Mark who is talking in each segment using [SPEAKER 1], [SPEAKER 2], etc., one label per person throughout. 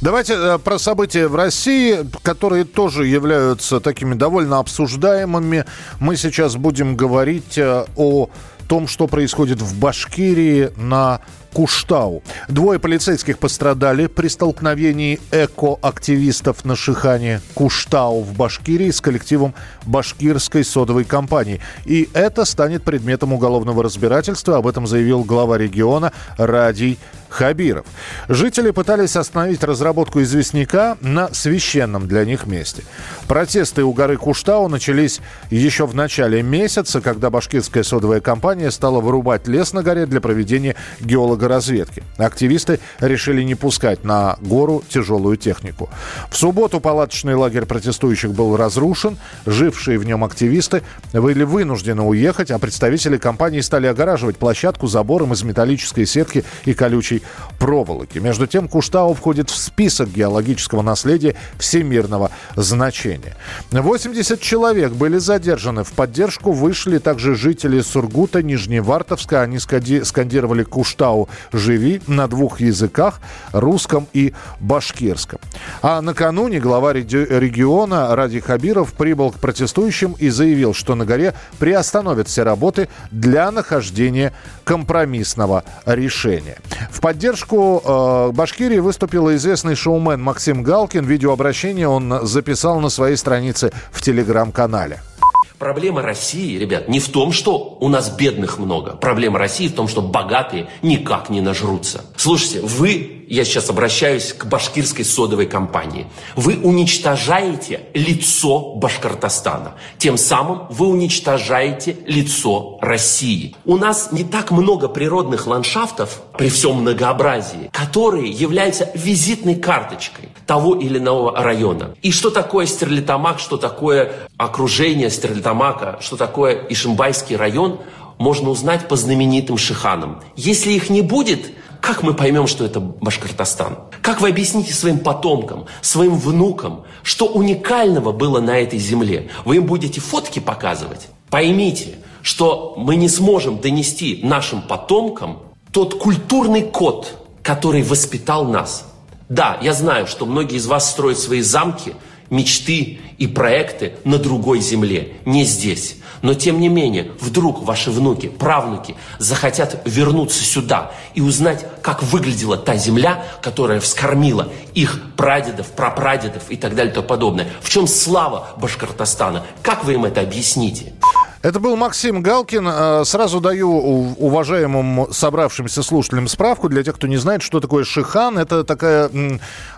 [SPEAKER 1] Давайте э, про события в России, которые тоже являются такими довольно обсуждаемыми. Мы сейчас будем говорить э, о том, что происходит в Башкирии на Куштау. Двое полицейских пострадали при столкновении экоактивистов на Шихане Куштау в Башкирии с коллективом башкирской содовой компании. И это станет предметом уголовного разбирательства. Об этом заявил глава региона Радий Хабиров. Жители пытались остановить разработку известняка на священном для них месте. Протесты у горы Куштау начались еще в начале месяца, когда башкирская содовая компания стала вырубать лес на горе для проведения геологоразведки. Активисты решили не пускать на гору тяжелую технику. В субботу палаточный лагерь протестующих был разрушен. Жившие в нем активисты были вынуждены уехать, а представители компании стали огораживать площадку забором из металлической сетки и колючей проволоки. Между тем, Куштау входит в список геологического наследия всемирного значения. 80 человек были задержаны. В поддержку вышли также жители Сургута, Нижневартовска. Они скандировали «Куштау, живи» на двух языках – русском и башкирском. А накануне глава региона Ради Хабиров прибыл к протестующим и заявил, что на горе приостановят все работы для нахождения компромиссного решения. В поддержку э, Башкирии выступил известный шоумен Максим Галкин. Видеообращение он записал на своей странице в телеграм-канале.
[SPEAKER 2] Проблема России, ребят, не в том, что у нас бедных много. Проблема России в том, что богатые никак не нажрутся. Слушайте, вы, я сейчас обращаюсь к башкирской содовой компании, вы уничтожаете лицо Башкортостана. Тем самым вы уничтожаете лицо России. У нас не так много природных ландшафтов, при всем многообразии, которые являются визитной карточкой того или иного района. И что такое Стерлитамак, что такое окружение Стерлитамака, что такое Ишимбайский район, можно узнать по знаменитым шиханам. Если их не будет, как мы поймем, что это Башкортостан? Как вы объясните своим потомкам, своим внукам, что уникального было на этой земле? Вы им будете фотки показывать? Поймите, что мы не сможем донести нашим потомкам тот культурный код, который воспитал нас. Да, я знаю, что многие из вас строят свои замки, мечты и проекты на другой земле, не здесь. Но тем не менее, вдруг ваши внуки, правнуки захотят вернуться сюда и узнать, как выглядела та земля, которая вскормила их прадедов, прапрадедов и так далее и тому подобное. В чем слава Башкортостана? Как вы им это объясните?
[SPEAKER 1] Это был Максим Галкин. Э, Сразу даю уважаемым собравшимся слушателям справку. Для тех, кто не знает, что такое шихан. Это такая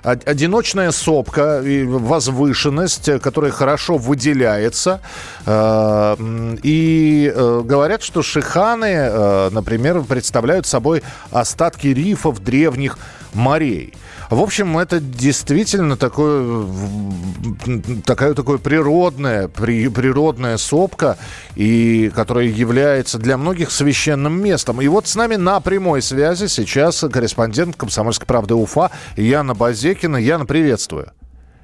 [SPEAKER 1] одиночная сопка возвышенность, э, которая хорошо выделяется. Э, И говорят, что шиханы, например, представляют собой остатки рифов древних морей. В общем, это действительно такое, такая, такое природная, при- природная сопка, и, которая является для многих священным местом. И вот с нами на прямой связи сейчас корреспондент «Комсомольской правды» Уфа Яна Базекина. Яна, приветствую.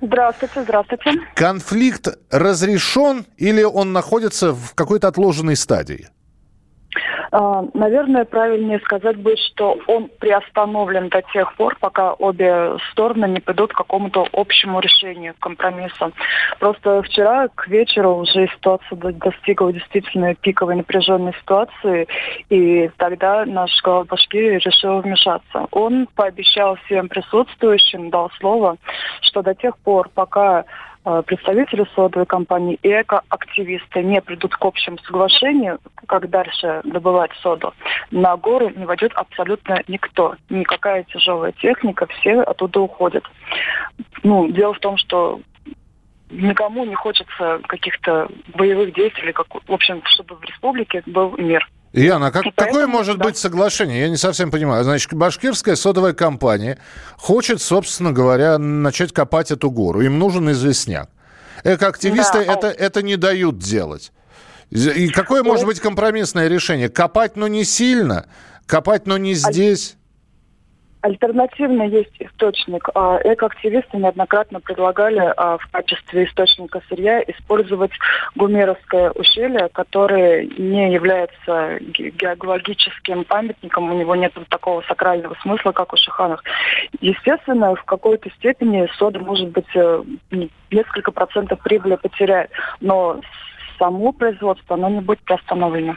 [SPEAKER 3] Здравствуйте, здравствуйте.
[SPEAKER 1] Конфликт разрешен или он находится в какой-то отложенной стадии?
[SPEAKER 3] А, Наверное, правильнее сказать будет, что он приостановлен до тех пор, пока обе стороны не придут к какому-то общему решению, компромиссу. Просто вчера к вечеру уже ситуация до- достигла действительно пиковой напряженной ситуации, и тогда наш глава Башкирии решил вмешаться. Он пообещал всем присутствующим, дал слово, что до тех пор, пока представители содовой компании и экоактивисты не придут к общему соглашению, как дальше добывать соду, на гору не войдет абсолютно никто. Никакая тяжелая техника, все оттуда уходят. Ну, дело в том, что никому не хочется каких-то боевых действий, как, в общем, чтобы в республике был мир.
[SPEAKER 1] Яна, а как, какое может
[SPEAKER 3] да.
[SPEAKER 1] быть соглашение? Я не совсем понимаю. Значит, башкирская содовая компания хочет, собственно говоря, начать копать эту гору. Им нужен известняк. Экоактивисты
[SPEAKER 3] Да, а-
[SPEAKER 1] это, это не дают делать. И какое может быть компромиссное решение? Копать, но не сильно, копать, но не здесь.
[SPEAKER 3] Альтернативно есть источник. А, экоактивисты неоднократно предлагали а, в качестве источника сырья использовать Гумеровское ущелье, которое не является геологическим памятником, у него нет такого сакрального смысла, как у Шиханов. Естественно, в какой-то степени сода, может быть, э, несколько процентов прибыли потеряет, но само производство, оно не будет приостановлено.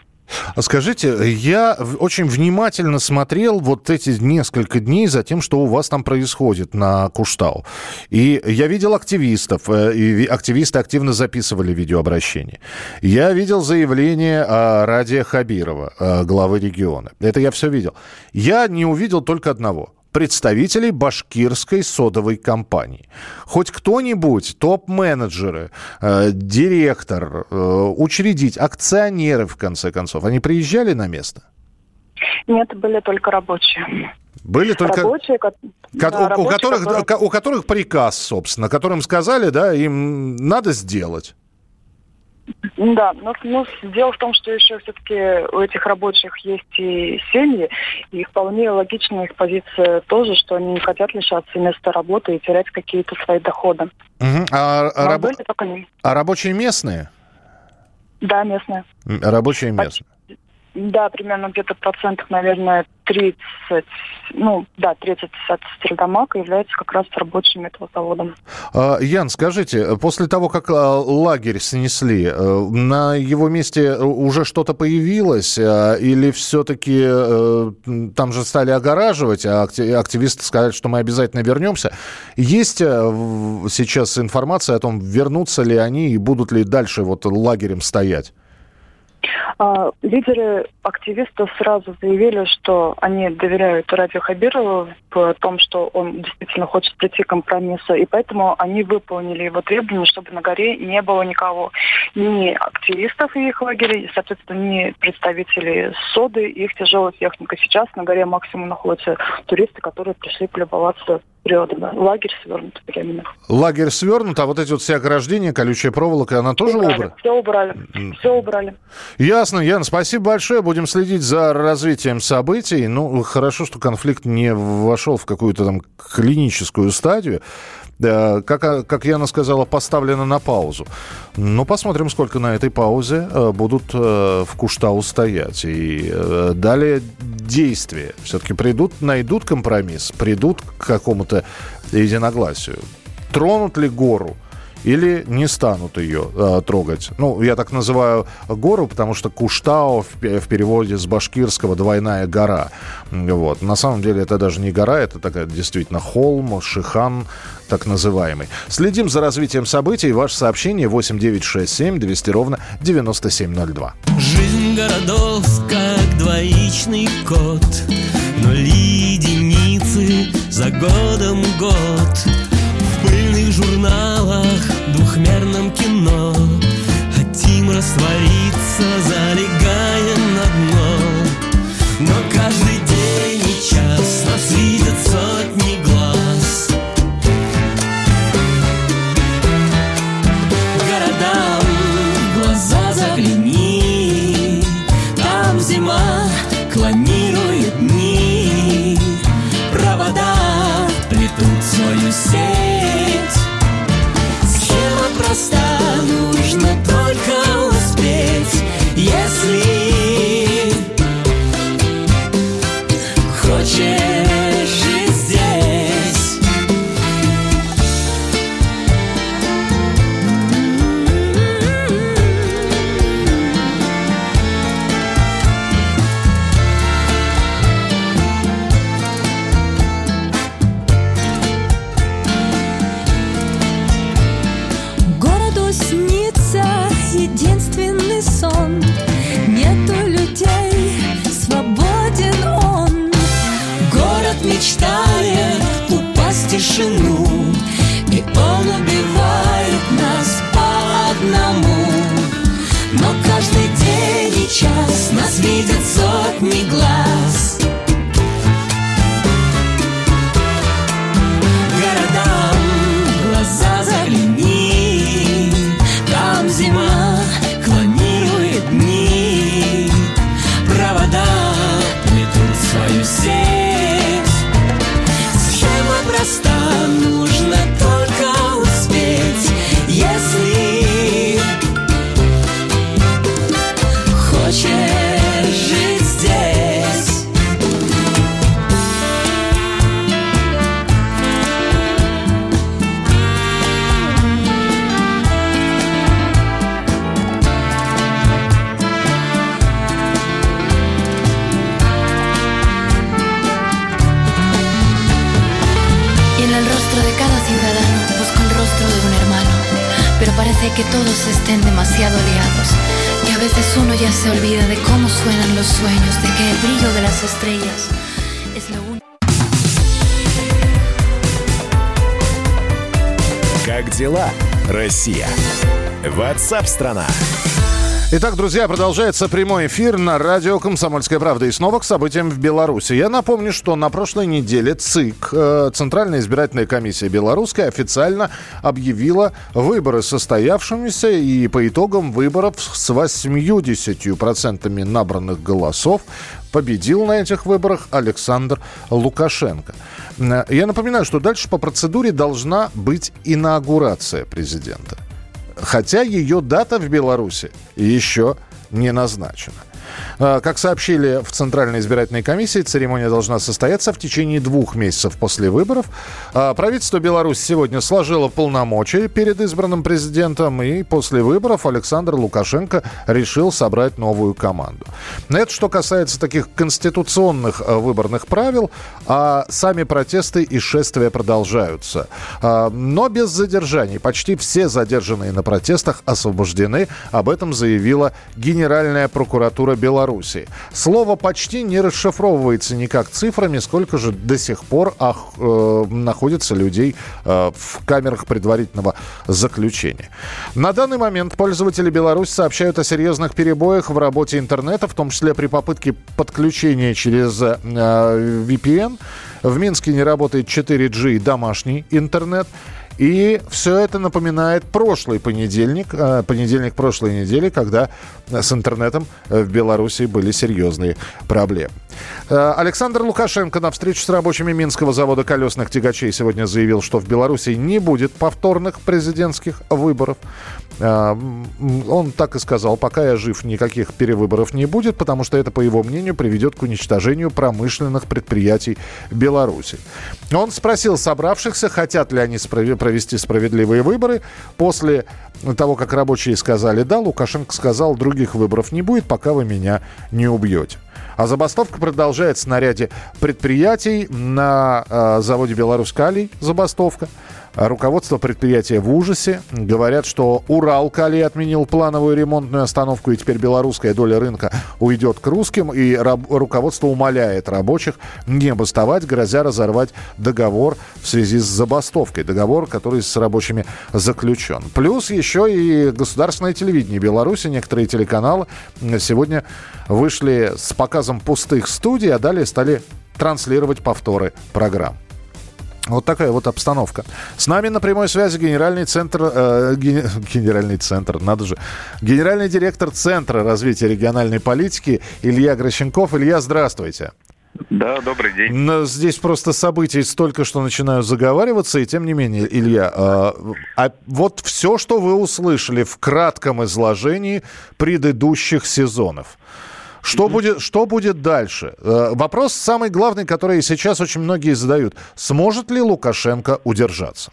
[SPEAKER 1] А скажите, я очень внимательно смотрел вот эти несколько дней за тем, что у вас там происходит на Куштау. И я видел активистов, э, и активисты активно записывали видеообращение. Я видел заявление Радия Хабирова, э, главы региона. Это я все видел. Я не увидел только одного – представителей башкирской содовой компании. Хоть кто-нибудь, топ-менеджеры, э, директор, э, учредить, акционеры, в конце концов, они приезжали на место?
[SPEAKER 3] Нет, были только рабочие.
[SPEAKER 1] Были только рабочие, ко... да, у, у, которых, которые... у которых приказ, собственно, которым сказали, да, им надо сделать.
[SPEAKER 3] Да, но ну, дело в том, что еще все-таки у этих рабочих есть и семьи, и вполне логичная их позиция тоже, что они не хотят лишаться места работы и терять какие-то свои доходы.
[SPEAKER 1] Угу. А, раб... а рабочие местные?
[SPEAKER 3] Да, местные.
[SPEAKER 1] Рабочие местные.
[SPEAKER 3] Да, примерно где-то процентов, наверное, 30, ну, да, 30 от Стрельдамака является как раз рабочим этого завода.
[SPEAKER 1] А, Ян, скажите, после того, как а, лагерь снесли, э, на его месте уже что-то появилось? А, или все-таки э, там же стали огораживать, а активисты сказали, что мы обязательно вернемся? Есть э, сейчас информация о том, вернутся ли они и будут ли дальше вот лагерем стоять?
[SPEAKER 3] А, лидеры активистов сразу заявили, что они доверяют Радио Хабирову в том, что он действительно хочет прийти к компромиссу, и поэтому они выполнили его требования, чтобы на горе не было никого, ни активистов и их лагерей, соответственно, ни представителей СОДы и их тяжелой техники. Сейчас на горе максимум находятся туристы, которые пришли полюбоваться природой. Лагерь свернут временно.
[SPEAKER 1] Лагерь свернут, а вот эти вот все ограждения, колючая проволока, она тоже убрали?
[SPEAKER 3] Все убрали. Все убрали.
[SPEAKER 1] Ясно, Ян, спасибо большое. Будем следить за развитием событий. Ну, хорошо, что конфликт не вошел в какую-то там клиническую стадию. Как, как Яна сказала, поставлено на паузу. Но посмотрим, сколько на этой паузе э, будут э, в Куштау стоять. И э, далее действия. Все-таки придут, найдут компромисс, придут к какому-то единогласию. Тронут ли гору? Или не станут ее э, трогать. Ну, я так называю гору, потому что Куштао в, в переводе с башкирского двойная гора. Вот. На самом деле это даже не гора, это такая действительно холм, шихан так называемый. Следим за развитием событий. Ваше сообщение 8967 200 ровно 9702.
[SPEAKER 4] Жизнь городов как двоичный код, но единицы за годом год пыльных журналах, кино. Хотим раствориться, залегая
[SPEAKER 5] so smooth. parece que todos estén demasiado liados. Y a veces uno ya se olvida de cómo suenan los sueños, de que el brillo de las estrellas es lo único.
[SPEAKER 6] Как дела, Россия? Ватсап-страна!
[SPEAKER 1] Итак, друзья, продолжается прямой эфир на радио «Комсомольская правда». И снова к событиям в Беларуси. Я напомню, что на прошлой неделе ЦИК, э, Центральная избирательная комиссия белорусская, официально объявила выборы состоявшимися. И по итогам выборов с 80% набранных голосов победил на этих выборах Александр Лукашенко. Э, Я напоминаю, что дальше по процедуре должна быть инаугурация президента. Хотя ее дата в Беларуси еще не назначена. А, Как сообщили в Центральной избирательной комиссии, церемония должна состояться в течение двух месяцев после выборов. А, Правительство Беларуси сегодня сложило полномочия перед избранным президентом, и после выборов Александр Лукашенко решил собрать новую команду. Это что касается таких конституционных а, выборных правил, а сами протесты и шествия продолжаются. Но без задержаний. Почти все задержанные на протестах освобождены. Об этом заявила Генеральная прокуратура Беларуси. Слово «почти» не расшифровывается никак цифрами, сколько же до сих пор ах, э, находится людей э, в камерах предварительного заключения. На данный момент пользователи Беларуси сообщают о серьезных перебоях в работе интернета, в том числе при попытке подключения через э, VPN. В Минске не работает 4G домашний интернет. И все это напоминает прошлый понедельник, э, понедельник прошлой недели, когда с интернетом в Беларуси были серьезные проблемы. Э, Александр Лукашенко на встрече с рабочими Минского завода колесных тягачей сегодня заявил, что в Беларуси не будет повторных президентских выборов. Э, Он так и сказал, пока я жив, никаких перевыборов не будет, потому что это, по его мнению, приведет к уничтожению промышленных предприятий Беларуси. Он спросил собравшихся, хотят ли они провести справедливые выборы. После того, как рабочие сказали «да», Лукашенко сказал, других выборов не будет, пока вы меня не убьете. А забастовка продолжается на ряде предприятий. На э, заводе «Беларусь Калий» забастовка. А Руководство предприятия в ужасе. Говорят, что Урал Калий отменил плановую ремонтную остановку, и теперь белорусская доля рынка уйдет к русским. И руководство умоляет рабочих не бастовать, грозя разорвать договор в связи с забастовкой. Договор, который с рабочими заключен. Плюс еще и государственное телевидение Беларуси, некоторые телеканалы сегодня вышли с показом пустых студий, а далее стали транслировать повторы программ. Вот такая вот обстановка. С нами на прямой связи генеральный центр, э, ген- генеральный центр, надо же, генеральный директор Центра развития региональной политики Илья Грощенков. Илья, здравствуйте.
[SPEAKER 7] Да, добрый день.
[SPEAKER 1] Но Здесь просто событий столько, что начинаю заговариваться, и тем не менее, Илья, э, а вот все, что вы услышали в кратком изложении предыдущих сезонов. Что, будет, что будет дальше? Э, Вопрос самый главный, который сейчас очень многие задают. Сможет ли Лукашенко удержаться?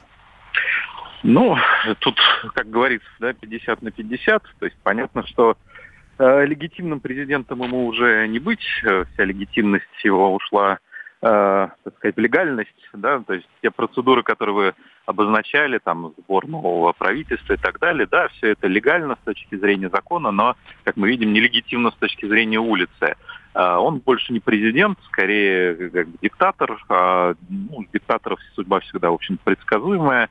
[SPEAKER 7] Ну, тут, как говорится, да, 50 на 50. То есть понятно, что э, легитимным президентом ему уже не быть. Э, Вся легитимность его ушла, э, так сказать, в легальность. Да? То есть те процедуры, которые вы обозначали, там, сбор нового правительства и так далее, да, все это легально с точки зрения закона, но, как мы видим, нелегитимно с точки зрения улицы. А, Он больше не президент, скорее как бы диктатор. А, Ну, диктаторов судьба всегда очень предсказуемая.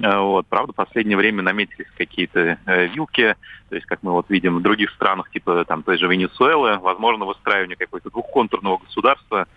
[SPEAKER 7] А, Вот. Правда, в последнее время наметились какие-то э, вилки. То есть, как мы вот видим в других странах, типа там той же Венесуэлы, возможно, выстраивание какого-то двухконтурного государства,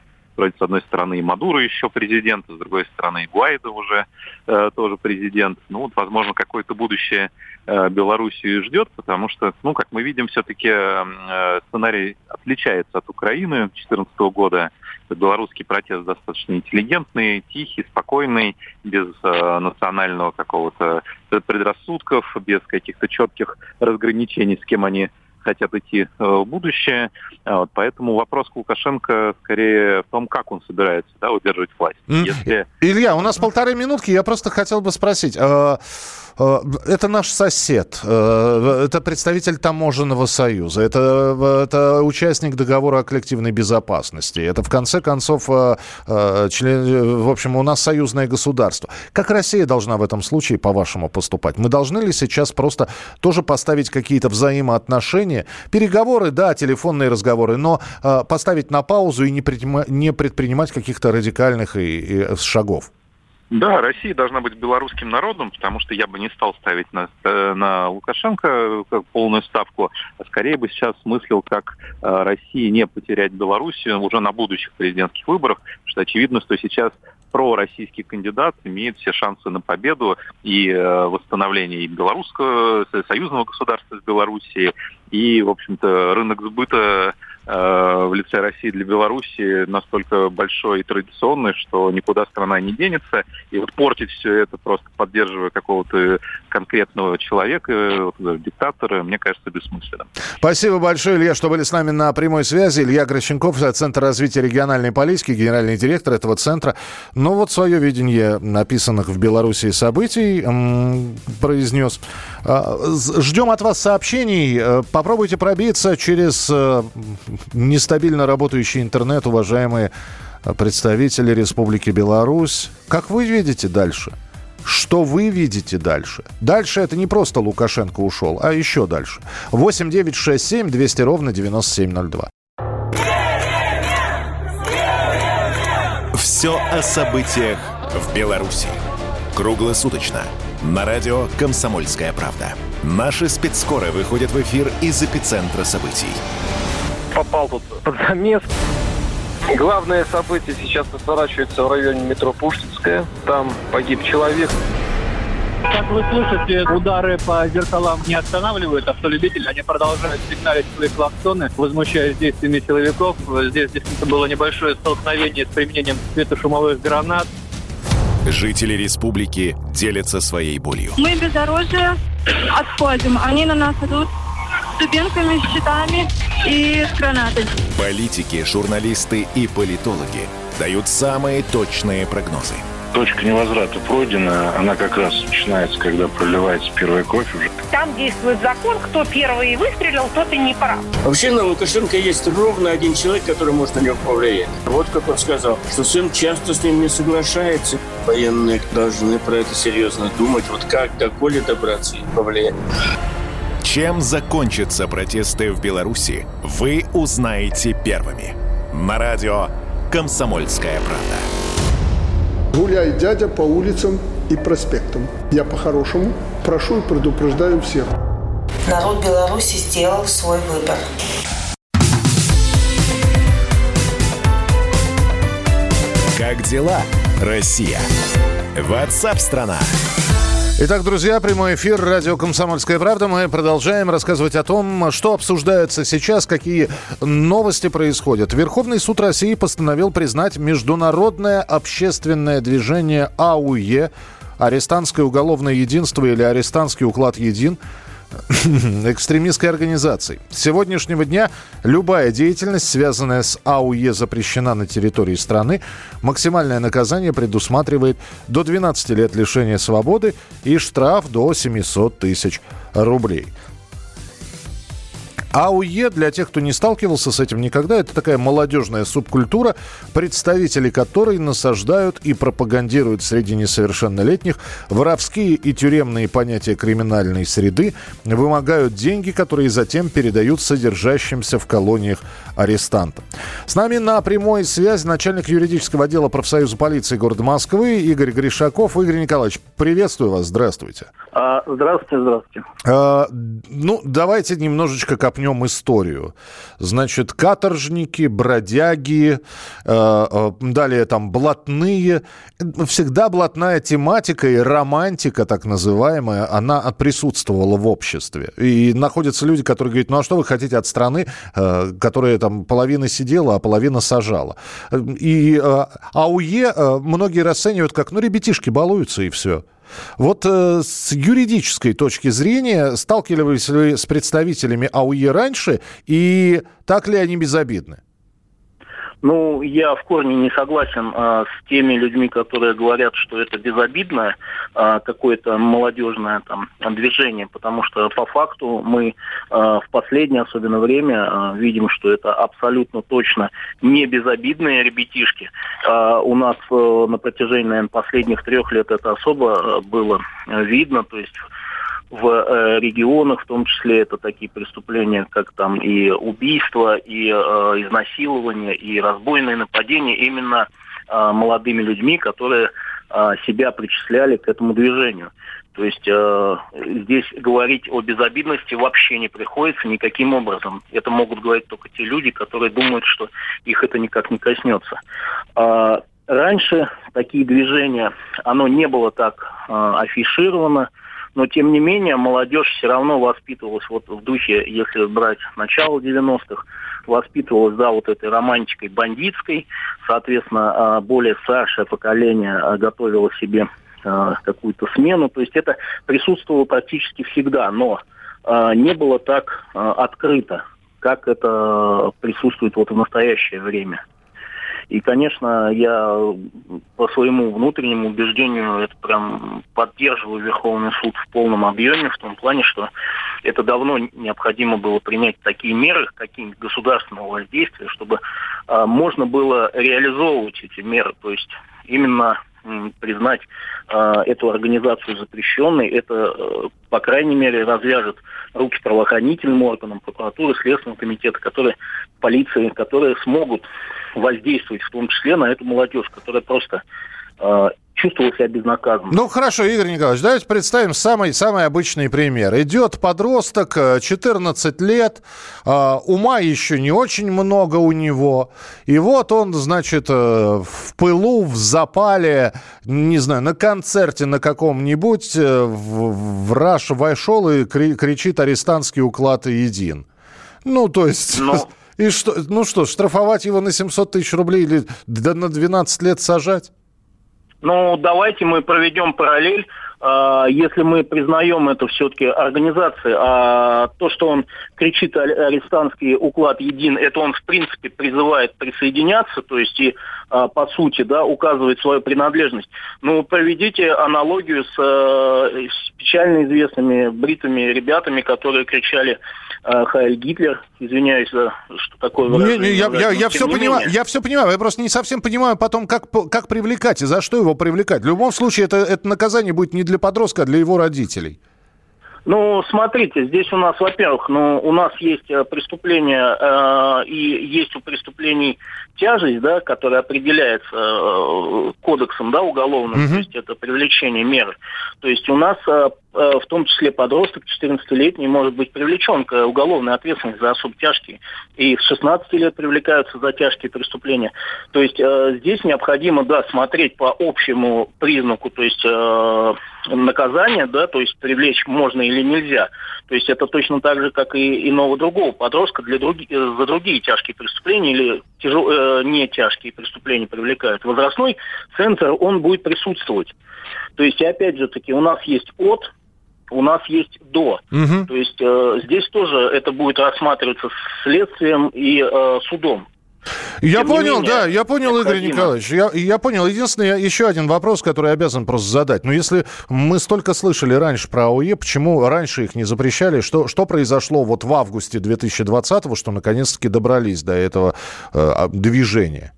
[SPEAKER 7] Вроде, с одной стороны, и Мадуро еще президент, с другой стороны, и Гуайдо уже э, тоже президент. Ну, вот, возможно, какое-то будущее э, Белоруссию ждет, потому что, ну, как мы видим, все-таки э, сценарий отличается от Украины 2014 года. Белорусский протест достаточно интеллигентный, тихий, спокойный, без э, национального какого-то предрассудков, без каких-то четких разграничений, с кем они хотят идти в будущее. Вот, поэтому вопрос к Лукашенко скорее в том, как он собирается да, удерживать власть.
[SPEAKER 1] Если... Илья, у нас полторы минутки, я просто хотел бы спросить. А, а, это наш сосед, а, это представитель таможенного союза, это, это участник договора о коллективной безопасности, это в конце концов, член, в общем, у нас союзное государство. Как Россия должна в этом случае, по-вашему, поступать? Мы должны ли сейчас просто тоже поставить какие-то взаимоотношения, переговоры, да, телефонные разговоры, но поставить на паузу и не предпринимать каких-то радикальных и, и шагов?
[SPEAKER 7] Да, Россия должна быть белорусским народом, потому что я бы не стал ставить на, э, на Лукашенко как полную ставку, а скорее бы сейчас смыслил, как э, России не потерять Белоруссию уже на будущих президентских выборах, потому что очевидно, что сейчас пророссийский кандидат имеет все шансы на победу и э, восстановление и белорусского союзного государства с Белоруссией, и, в общем-то, рынок сбыта в лице России для Беларуси настолько большой и традиционный, что никуда страна не денется. И вот портить все это, просто поддерживая какого-то конкретного человека, диктатора, мне кажется, бессмысленно.
[SPEAKER 1] Спасибо большое, Илья, что были с нами на прямой связи. Илья Грощенков, Центр развития региональной политики, генеральный директор этого центра. Ну вот свое видение написанных в Беларуси событий произнес. А, ждем от вас сообщений. Э, попробуйте пробиться через э, нестабильно работающий интернет, уважаемые представители Республики Беларусь. Как вы видите дальше? Что вы видите дальше? Дальше это не просто Лукашенко ушел, а еще дальше. 8 9 6 7 200 ровно 9702.
[SPEAKER 6] Все о событиях в Беларуси. Круглосуточно. На радио «Комсомольская правда». Наши спецскоры выходят в эфир из эпицентра событий
[SPEAKER 8] попал тут под замес. Главное событие сейчас разворачивается в районе метро Пушкинская. Там погиб человек.
[SPEAKER 9] Как вы слышите, удары по зеркалам не останавливают автолюбители. Они продолжают сигналить свои клаксоны, возмущаясь действиями силовиков. Здесь действительно было небольшое столкновение с применением светошумовых гранат.
[SPEAKER 6] Жители республики делятся своей болью.
[SPEAKER 10] Мы бездорожье отходим. Они на нас идут с дубинками, с щитами и с гранатами.
[SPEAKER 6] Политики, журналисты и политологи дают самые точные прогнозы.
[SPEAKER 11] Точка невозврата пройдена, она как раз начинается, когда проливается первая кофе уже.
[SPEAKER 12] Там действует закон, кто первый выстрелил, тот и не прав.
[SPEAKER 13] Вообще на Лукашенко есть ровно один человек, который может на него повлиять. Вот как он сказал, что сын часто с ним не соглашается. Военные должны про это серьезно думать, вот как до Коли добраться и повлиять.
[SPEAKER 6] Чем закончатся протесты в Беларуси, вы узнаете первыми. На радио «Комсомольская правда».
[SPEAKER 14] Гуляй, дядя, по улицам и проспектам. Я по-хорошему прошу и предупреждаю всех.
[SPEAKER 15] Народ Беларуси сделал свой выбор.
[SPEAKER 6] Как дела, Россия? Ватсап-страна!
[SPEAKER 1] Итак, друзья, прямой эфир радио «Комсомольская правда». Мы продолжаем рассказывать о том, что обсуждается сейчас, какие новости происходят. Верховный суд России постановил признать международное общественное движение АУЕ, арестантское уголовное единство или арестантский уклад един – экстремистской организацией. С сегодняшнего дня любая деятельность, связанная с АУЕ, запрещена на территории страны. Максимальное наказание предусматривает до 12 лет лишения свободы и штраф до 700 тысяч рублей. АУЕ, для тех, кто не сталкивался с этим никогда, это такая молодежная субкультура, представители которой насаждают и пропагандируют среди несовершеннолетних воровские и тюремные понятия криминальной среды, вымогают деньги, которые затем передают содержащимся в колониях арестантам. С нами на прямой связи начальник юридического отдела профсоюза полиции города Москвы Игорь Гришаков. Игорь Николаевич, приветствую вас, здравствуйте.
[SPEAKER 16] А, здравствуйте, здравствуйте.
[SPEAKER 1] А, ну, давайте немножечко копнем копнем историю. Значит, каторжники, бродяги, э, э, далее там блатные. Всегда блатная тематика и романтика, так называемая, она присутствовала в обществе. И находятся люди, которые говорят, ну а что вы хотите от страны, э, которая там половина сидела, а половина сажала. И э, АУЕ э, многие расценивают как, ну, ребятишки балуются и все. Вот э, с юридической точки зрения сталкивались ли с представителями АУЕ раньше, и так ли они безобидны?
[SPEAKER 16] Ну, я в корне не согласен а, с теми людьми, которые говорят, что это безобидное а, какое-то молодежное там движение, потому что по факту мы а, в последнее особенно время а, видим, что это абсолютно точно не безобидные ребятишки. А, у нас а, на протяжении, наверное, последних трех лет это особо а, было видно, то есть в э, регионах, в том числе это такие преступления, как там и убийство, и э, изнасилование, и разбойные нападения именно э, молодыми людьми, которые э, себя причисляли к этому движению. То есть э, здесь говорить о безобидности вообще не приходится никаким образом. Это могут говорить только те люди, которые думают, что их это никак не коснется. Э, раньше такие движения, оно не было так э, афишировано, но тем не менее молодежь все равно воспитывалась вот в духе, если брать начало 90-х, воспитывалась, да, вот этой романтикой бандитской, соответственно, а, более старшее поколение а, готовило себе а, какую-то смену, то есть это присутствовало практически всегда, но не было так открыто, как это присутствует вот в настоящее время. И, конечно, я по своему внутреннему убеждению это прям поддерживаю Верховный суд в полном объеме, в том плане, что это давно необходимо было принять такие меры, какие-нибудь государственного воздействия, чтобы э, можно было реализовывать эти меры. То есть именно признать э, эту организацию запрещенной, это, э, по крайней мере, развяжет руки правоохранительным органам, прокуратуры, Следственного комитета, которые, полиции, которые смогут воздействовать в том числе на эту молодежь, которая просто чувствовал себя безнаказанным.
[SPEAKER 1] Ну хорошо, Игорь Николаевич, давайте представим самый, самый обычный пример. Идет подросток, 14 лет, э, ума еще не очень много у него, и вот он, значит, э, в пылу, в запале, не знаю, на концерте на каком-нибудь э, в, в раш вошел и кри- кричит «Арестантский уклад един». Ну, то есть... Но... Ну, и что, ну что, штрафовать его на 700 тысяч рублей или да на 12 лет сажать?
[SPEAKER 16] Ну, давайте мы проведем параллель. А, если мы признаем это все-таки организацией, а то, что он кричит арестантский уклад един, это он в принципе призывает присоединяться, то есть и а, по сути, да, указывает свою принадлежность. Ну, проведите аналогию с, э, с печально известными бритыми ребятами, которые кричали э, Хайль Гитлер, извиняюсь за что такое выражение. Не, не,
[SPEAKER 1] я, я, я, все понимаю, я все понимаю, я просто не совсем понимаю потом, как, как привлекать и за что его привлекать. В любом случае, это, это наказание будет не для подростка, а для его родителей.
[SPEAKER 16] Ну, смотрите, здесь у нас, во-первых, ну, у нас есть э, преступления, э, и есть у преступлений тяжесть, да, которая определяется э, кодексом, да, уголовным, mm-hmm. то есть это привлечение меры. То есть у нас э в том числе подросток 14-летний может быть привлечен к уголовной ответственности за особо тяжкие. И в 16 лет привлекаются за тяжкие преступления. То есть э, здесь необходимо, да, смотреть по общему признаку, то есть э, наказание, да, то есть привлечь можно или нельзя. То есть это точно так же, как и иного другого подростка для други, э, за другие тяжкие преступления или тяжел, э, не тяжкие преступления привлекают. Возрастной центр, он будет присутствовать. То есть, опять же таки, у нас есть от, у нас есть до. Угу. То есть э, здесь тоже это будет рассматриваться следствием и э, судом.
[SPEAKER 1] Я Тем понял, менее, да, я понял, необходимо. Игорь Николаевич, я, я понял. Единственный еще один вопрос, который обязан просто задать. Ну, если мы столько слышали раньше про АОЕ, почему раньше их не запрещали? Что, что произошло вот в августе 2020-го, что наконец-таки добрались до этого э, движения?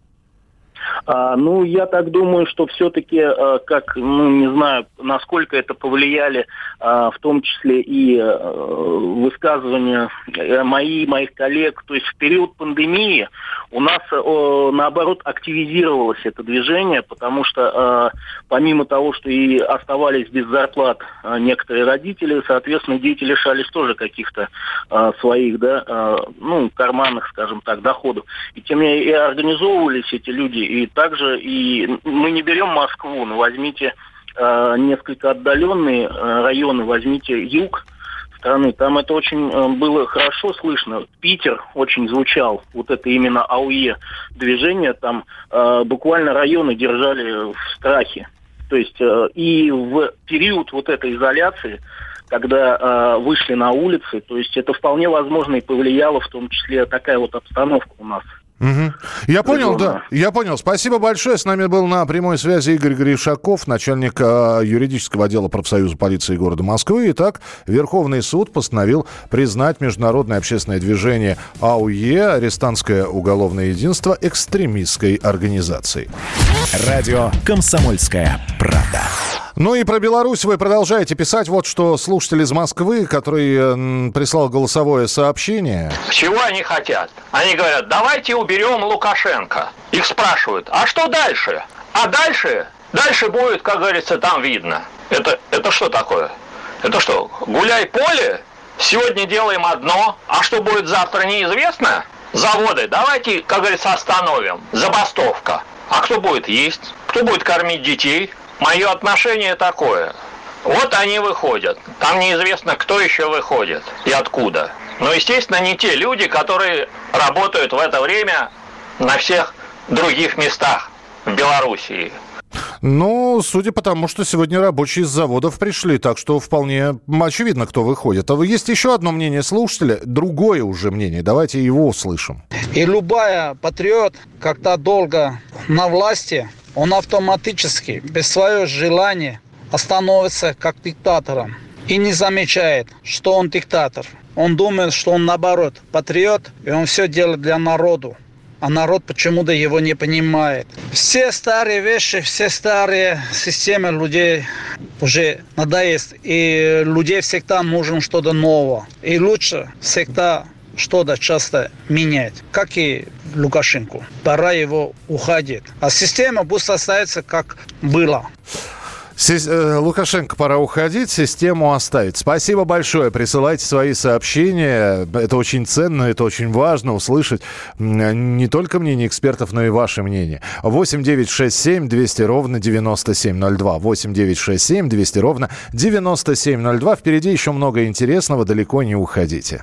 [SPEAKER 16] А, ну, я так думаю, что все-таки, а, как, ну, не знаю, насколько это повлияли, а, в том числе и а, высказывания э, мои, моих коллег. То есть в период пандемии у нас, наоборот, активизировалось это движение, потому что помимо того, что и оставались без зарплат некоторые родители, соответственно, дети лишались тоже каких-то своих, да, ну, карманных, скажем так, доходов. И тем не менее организовывались эти люди, и также и мы не берем Москву, но возьмите э, несколько отдаленные э, районы, возьмите юг страны, там это очень э, было хорошо слышно. Питер очень звучал, вот это именно АУЕ движение, там э, буквально районы держали в страхе. То есть э, и в период вот этой изоляции, когда э, вышли на улицы, то есть это вполне возможно и повлияло в том числе такая вот обстановка у нас.
[SPEAKER 1] Угу. Я понял, да. Я понял. Спасибо большое. С нами был на прямой связи Игорь Гришаков, начальник э, юридического отдела профсоюза полиции города Москвы. Итак, Верховный суд постановил признать международное общественное движение АУЕ, арестантское уголовное единство, экстремистской организацией.
[SPEAKER 6] Радио «Комсомольская правда».
[SPEAKER 1] Ну и про Беларусь вы продолжаете писать. Вот что слушатель из Москвы, который м, прислал голосовое сообщение.
[SPEAKER 17] Чего они хотят? Они говорят, давайте уберем Лукашенко. Их спрашивают, а что дальше? А дальше? Дальше будет, как говорится, там видно. Это, это что такое? Это что, гуляй поле? Сегодня делаем одно, а что будет завтра неизвестно? Заводы, давайте, как говорится, остановим. Забастовка. А кто будет есть? Кто будет кормить детей? Мое отношение такое. Вот они выходят. Там неизвестно, кто еще выходит и откуда. Но, естественно, не те люди, которые работают в это время на всех других местах в Белоруссии.
[SPEAKER 1] Ну, судя по тому, что сегодня рабочие из заводов пришли, так что вполне очевидно, кто выходит. А есть еще одно мнение слушателя, другое уже мнение. Давайте его услышим.
[SPEAKER 18] И любая патриот, когда долго на власти, он автоматически, без своего желания, становится как диктатором и не замечает, что он диктатор. Он думает, что он наоборот патриот, и он все делает для народу. А народ почему-то его не понимает. Все старые вещи, все старые системы людей уже надоест. И людей всегда нужно что-то новое. И лучше всегда что-то часто менять, как и Лукашенко. Пора его уходить. А система пусть остается как было.
[SPEAKER 1] Си- э, Лукашенко пора уходить, систему оставить. Спасибо большое. Присылайте свои сообщения. Это очень ценно, это очень важно услышать не только мнение экспертов, но и ваше мнение. 8 9 6 7 200 ровно 9702. 8 9 6 7 200 ровно 9702. Впереди еще много интересного. Далеко не уходите.